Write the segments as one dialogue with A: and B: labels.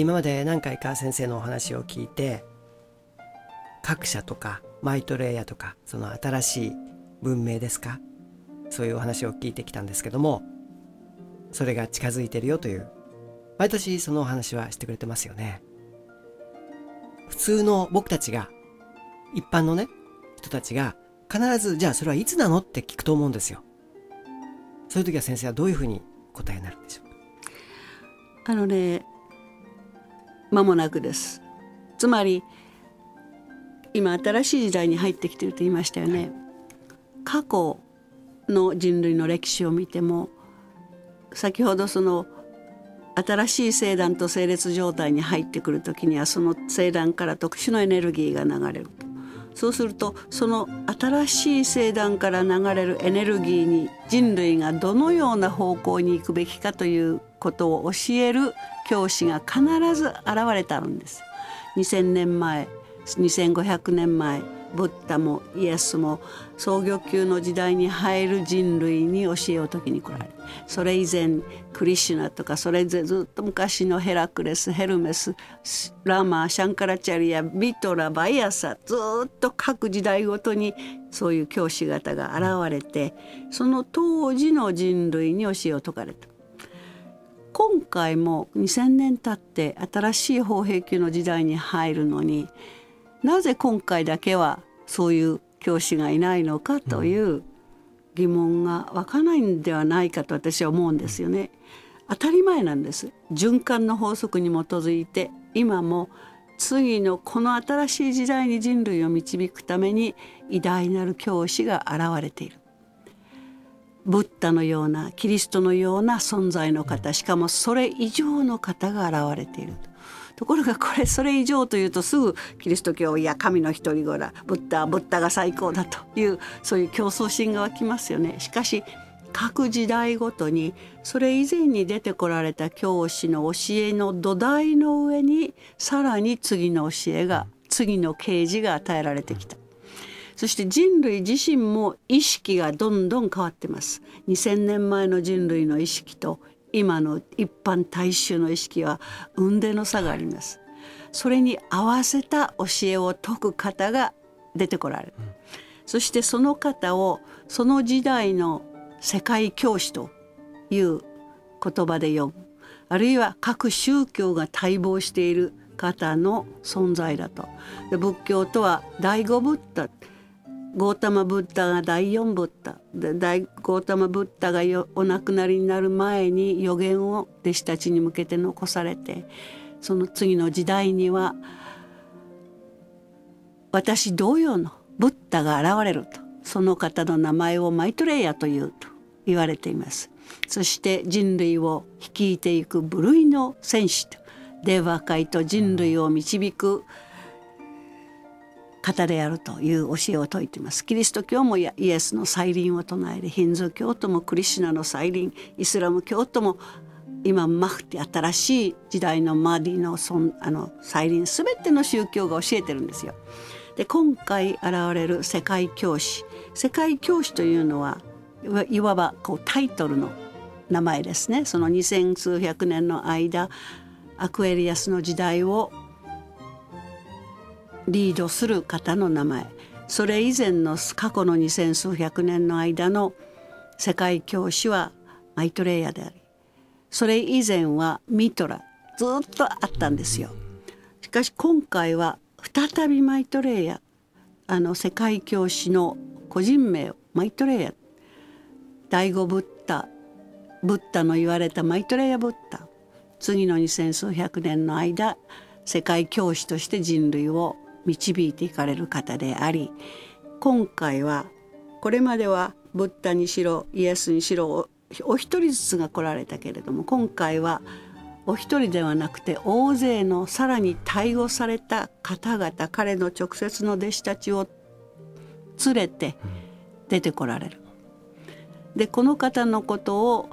A: 今まで何回か先生のお話を聞いて各社とかマイトレイヤとかその新しい文明ですか？そういうお話を聞いてきたんですけどもそれが近づいてるよという毎年そのお話はしてくれてますよね。普通の僕たちが一般のね人たちが必ずじゃあそれはいつなのって聞くと思うんですよ。そういう時は先生はどういうふうに答えになるんでしょう？
B: かあのね間もなくです。つまり今新しい時代に入ってきてると言いましたよね。過去の人類の歴史を見ても先ほどその新しい星団と整列状態に入ってくる時にはその星団から特殊なエネルギーが流れるそうするとその新しい星団から流れるエネルギーに人類がどのような方向に行くべきかということを教える教師が必ず現れたんです。2,000年前2,500年前ブッダもイエスも創業級の時代に入る人類に教えを時に来られそれ以前クリシュナとかそれずっと昔のヘラクレスヘルメスラマーシャンカラチャリアビトラバイアサずっと各時代ごとにそういう教師方が現れてその当時の人類に教えを説かれた。今回も2,000年経って新しい法兵器の時代に入るのになぜ今回だけはそういう教師がいないのかという疑問が湧かないんではないかと私は思うんですよね。当たり前なんです。循環の法則に基づいて今も次のこの新しい時代に人類を導くために偉大なる教師が現れている。ブッダのようなキリストのような存在の方しかもそれ以上の方が現れているところがこれそれ以上というとすぐキリスト教いや神の一人子らブッダはブッダが最高だというそういう競争心が湧きますよね。しかし各時代ごとにそれ以前に出てこられた教師の教えの土台の上にさらに次の教えが次の啓示が与えられてきた。そして人類自身も意識がどんどん変わってます2000年前の人類の意識と今の一般大衆の意識は雲泥の差があります。それに合わせた教えを説く方が出てこられる、そしてその方をその時代の世界教師という言葉で呼ぶ。あるいは各宗教が待望している方の存在だと。で仏教とは第五ブッダゴータマ・ブッダが第四ブッダ。大ゴータマ・ブッダがお亡くなりになる前に予言を弟子たちに向けて残されてその次の時代には私同様のブッダが現れると。その方の名前をマイトレイヤというと言われています。そして人類を率いていく部類の戦士と。デーバ界と人類を導く方であるという教えを説いていますキリスト教もイエスの再臨を唱えるヒンズー教徒もクリシュナの再臨イスラム教徒も今マフティ新しい時代のマディのそんあの再臨全ての宗教が教えてるんですよ。で今回現れる世界教師世界教師というのはいわばこうタイトルの名前ですねその二千数百年の間アクエリアスの時代をリードする方の名前。それ以前の過去の二千数百年の間の世界教師はマイトレイヤでありそれ以前はミトラずっとあったんですよ。しかし今回は再びマイトレイヤあの世界教師の個人名をマイトレイヤ。第五ブッダブッダの言われたマイトレイヤブッダ。次の二千数百年の間世界教師として人類を導いていかれる方であり今回はこれまではブッダにしろイエスにしろお一人ずつが来られたけれども今回はお一人ではなくて大勢のさらに対応された方々彼の直接の弟子たちを連れて出てこられる。でこの方のことを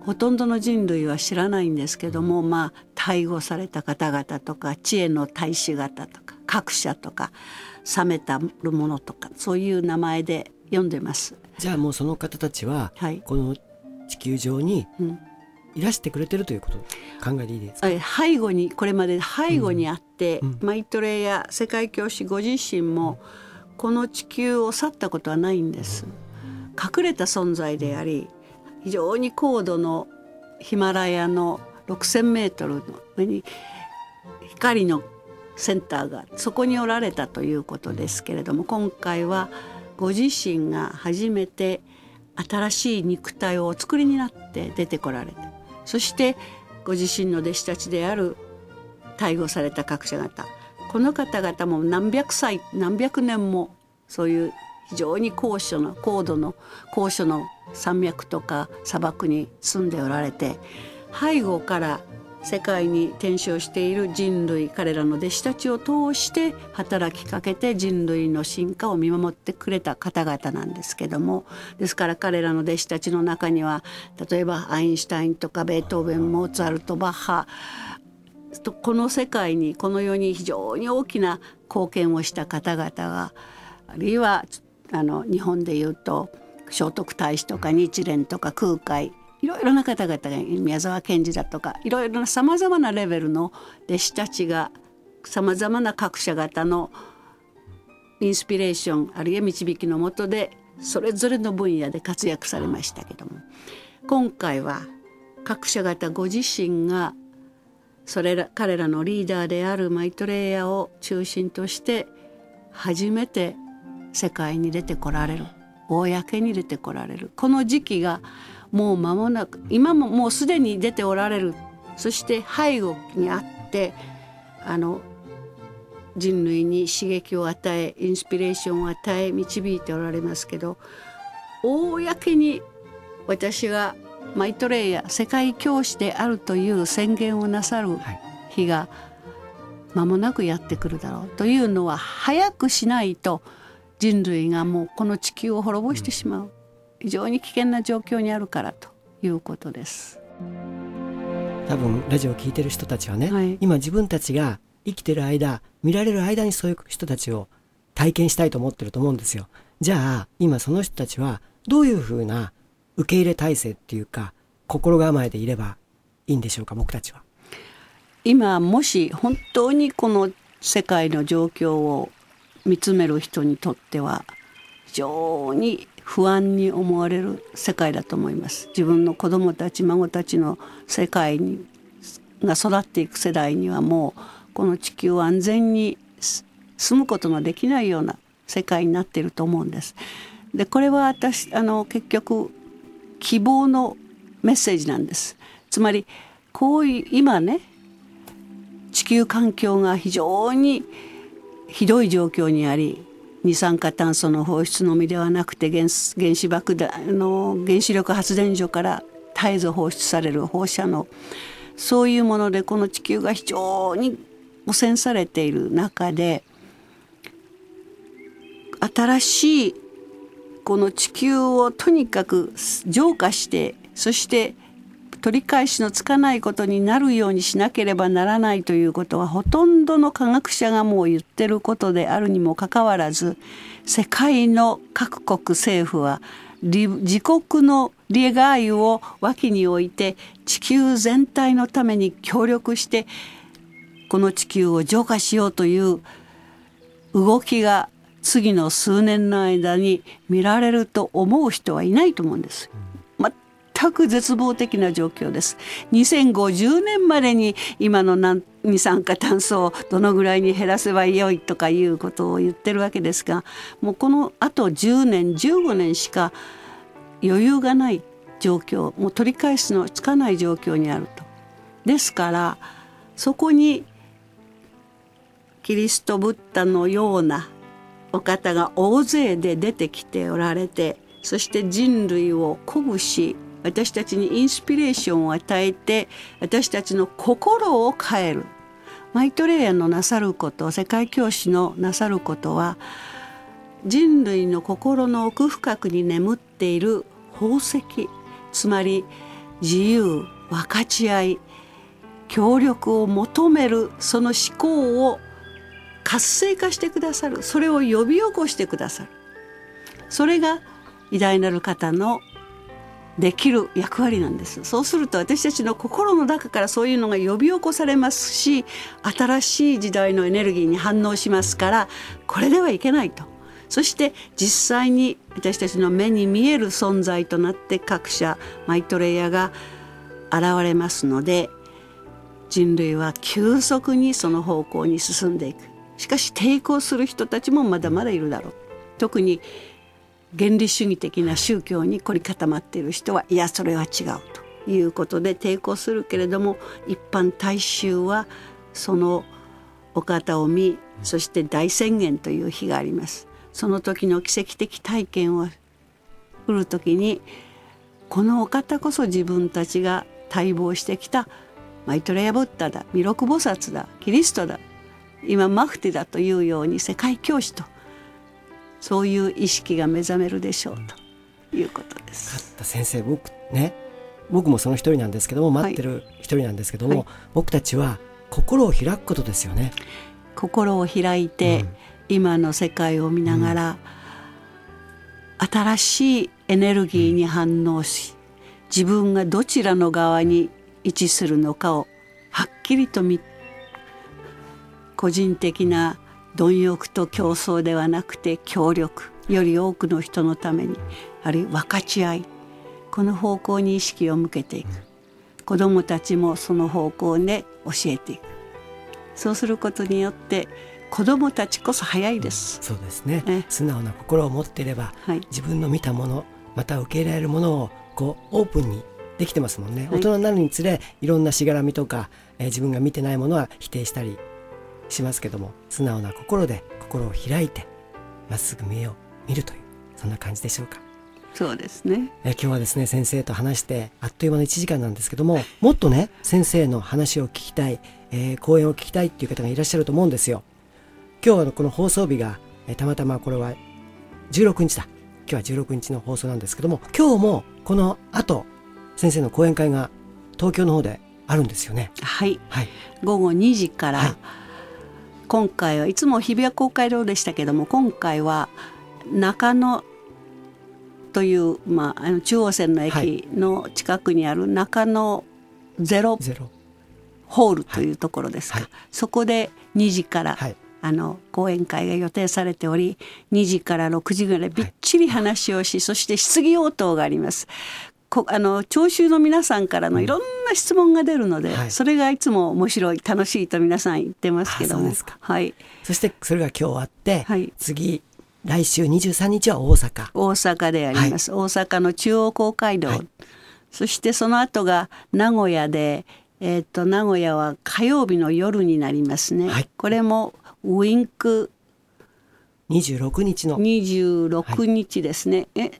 B: ほとんどの人類は知らないんですけどもまあ対応された方々とか知恵の大使方とか各社とか冷めたるものとかそういう名前で読んでます。
A: じゃあもうその方たちは、
B: はい。
A: この地球上に
B: うん。
A: いらしてくれてるということ考えていいですか、
B: え背後にこれまで背後にあって、
A: うん。
B: マイトレイや世界教師ご自身もこの地球を去ったことはないんです。隠れた存在であり非常に高度のヒマラヤの6,000メートルの上に光のセンターがそこにおられたということですけれども今回はご自身が初めて新しい肉体をお作りになって出てこられてそしてご自身の弟子たちである逮捕された各社方。この方々も何百歳何百年もそういう非常に高所の高度の高所の山脈とか砂漠に住んでおられて背後から世界に転生している人類彼らの弟子たちを通して働きかけて人類の進化を見守ってくれた方々なんですけどもですから彼らの弟子たちの中には例えばアインシュタインとかベートーベンモーツァルトバッハこの世界にこの世に非常に大きな貢献をした方々があるいはあの日本でいうと聖徳太子とか日蓮とか空海いろいろな方々が宮沢賢治だとかいろいろなさまざまなレベルの弟子たちがさまざまな各社型のインスピレーションあるいは導きのもとでそれぞれの分野で活躍されましたけども。今回は各社型ご自身がそれら彼らのリーダーであるマイトレイヤーを中心として初めて世界に出てこられる公に出てこられる。この時期がもう間もなく今ももうすでに出ておられる。そして背後にあってあの人類に刺激を与えインスピレーションを与え導いておられますけど公に私がマイトレイヤー世界教師であるという宣言をなさる
A: はい。
B: 日が間もなくやってくるだろうというのは早くしないと人類がもうこの地球を滅ぼしてしまう、非常に危険な状況にあるからということです。
A: 多分ラジオを聞いてる人たちはね、
B: はい。
A: 今自分たちが生きてる間見られる間にそういう人たちを体験したいと思ってると思うんですよ。じゃあ今その人たちはどういうふうな受け入れ体制っていうか心構えでいればいいんでしょうか僕たちは。
B: 今もし本当にこの世界の状況を見つめる人にとっては非常に不安に思われる世界だと思います自分の子供たち孫たちの世界にが育っていく世代にはもうこの地球を安全に住むことのできないような世界になっていると思うんです。でこれは私あの結局希望のメッセージなんです。つまりこういう今ね地球環境が非常にひどい状況にあり二酸化炭素の放出のみではなくて原子原子爆弾の原子力発電所から絶えず放出される放射能。そういうものでこの地球が非常に汚染されている中で新しいこの地球をとにかく浄化してそして取り返しのつかないことになるようにしなければならないということはほとんどの科学者がもう言ってることであるにもかかわらず世界の各国政府は自国の利害を脇に置いて地球全体のために協力してこの地球を浄化しようという動きが次の数年の間に見られると思う人はいないと思うんです。全く絶望的な状況です。2050年までに今の二酸化炭素をどのぐらいに減らせばよいとかいうことを言ってるわけですがもうこのあと10年15年しか余裕がない状況もう取り返すのつかない状況にあると。ですからそこにキリストブッダのようなお方が大勢で出てきておられてそして人類を鼓舞し私たちにインスピレーションを与えて私たちの心を変える。マイトレイヤーのなさること世界教師のなさることは人類の心の奥深くに眠っている宝石。つまり自由分かち合い協力を求めるその思考を活性化してくださる。それを呼び起こしてくださる。それが偉大なる方のできる役割なんです。そうすると私たちの心の中からそういうのが呼び起こされますし新しい時代のエネルギーに反応しますからこれではいけないと。そして実際に私たちの目に見える存在となって各社マイトレイヤーが現れますので人類は急速にその方向に進んでいく。しかし抵抗する人たちもまだまだいるだろう。特に原理主義的な宗教に凝り固まっている人はいやそれは違うということで抵抗するけれども一般大衆はそのお方を見そして大宣言という日があります。その時の奇跡的体験を来る時にこのお方こそ自分たちが待望してきたマイトレヤ・ブッダだ弥勒菩薩だキリストだ今マフティだというように世界教師とそういう意識が目覚めるでしょうということです。
A: 先生僕ね僕もその一人なんですけども待ってる一人なんですけども、はい、僕たちは心を開くことですよね。
B: 心を開いて、うん、今の世界を見ながら、うん、新しいエネルギーに反応し、自分がどちらの側に位置するのかをはっきりと見個人的な貪欲と競争ではなくて協力より多くの人のためにあるいは分かち合いこの方向に意識を向けていく。子どもたちもその方向で教えていく。そうすることによって子どもたちこそ早いです、
A: そうですね、ね、素直な心を持っていれば、はい、自分の見たものまた受け入れられるものをこうオープンにできてますもんね、はい、大人になるにつれいろんなしがらみとか、えー、自分が見てないものは否定したりしますけども素直な心で心を開いてまっすぐ目を見るというそんな感じでしょうか。
B: そうですね
A: え今日はですね先生と話してあっという間の1時間なんですけどももっとね先生の話を聞きたい、えー、講演を聞きたいっていう方がいらっしゃると思うんですよ。今日はこの放送日が、えー、たまたまこれは16日だ今日は16日の放送なんですけども今日もこの後先生の講演会が東京の方であるんですよね。
B: はい、はい、午後2時から、はい今回はいつも日比谷公会堂でしたけども今回は中野という、まあ、あの中央線の駅の近くにある中野ゼロホールというところですか、はい。はい、そこで2時から、はい、あの講演会が予定されており2時から6時ぐらい。びっちり話をし、そして質疑応答がありますこあの聴衆の皆さんからのいろんな質問が出るので、うんそれがいつも面白い楽しいと皆さん言ってますけども。はい、
A: そしてそれが今日終わって、はい、次来週23日は大阪。
B: 大阪であります、はい、大阪の中央公会堂、はい、そしてその後が名古屋でえっ、ー、と名古屋は火曜日の夜になりますね、はい、これもウインク。
A: 26日の。
B: 26日ですね、え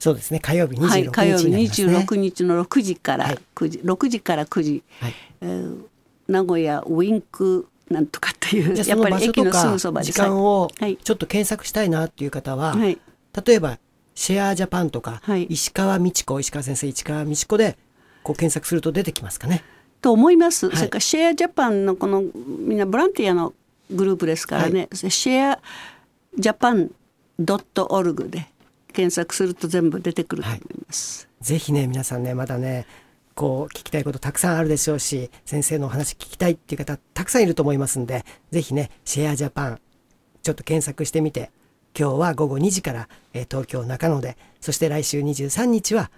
A: そうですね。火曜日26日、ね、はい、
B: 火曜日26日の6時から9時、はい、6時から9時、はい。えー、名古屋ウィンクなんとかという
A: やっぱり駅のすぐそば時間をちょっと検索したいなっていう方は、はい、例えばシェアジャパンとか、はい、石川美智子石川先生石川美智子でこう検索すると出てきますかね。
B: と思います。
A: はい。
B: それからシェアジャパンのこのみんなボランティアのグループですからね、シェアジャパン .org で検索すると全部出てくると思います。
A: ぜひね皆さんねまだねこう聞きたいことたくさんあるでしょうし先生のお話聞きたいっていう方たくさんいると思いますんでぜひねシェアジャパンちょっと検索してみて今日は午後2時から、えー東京中野でそして来週23日は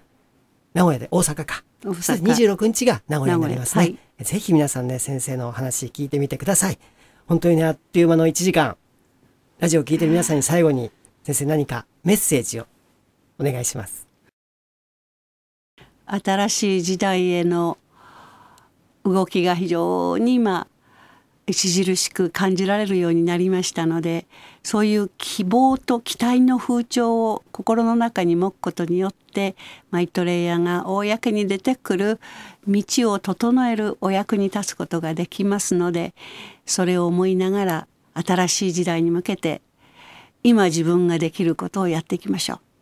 A: 名古屋で大阪か。
B: 大阪。
A: そして26日が名古屋になりますね、
B: 名古
A: ぜひ皆さんね先生のお話聞いてみてください。本当にねあっという間の1時間。ラジオを聞いてる皆さんに最後に先生何かメッセージをお願いします。
B: 新しい時代への動きが非常に今著しく感じられるようになりましたのでそういう希望と期待の風潮を心の中に持つことによってマイトレイヤーが公に出てくる道を整えるお役に立つことができますのでそれを思いながら新しい時代に向けて今自分ができることをやっていきましょう。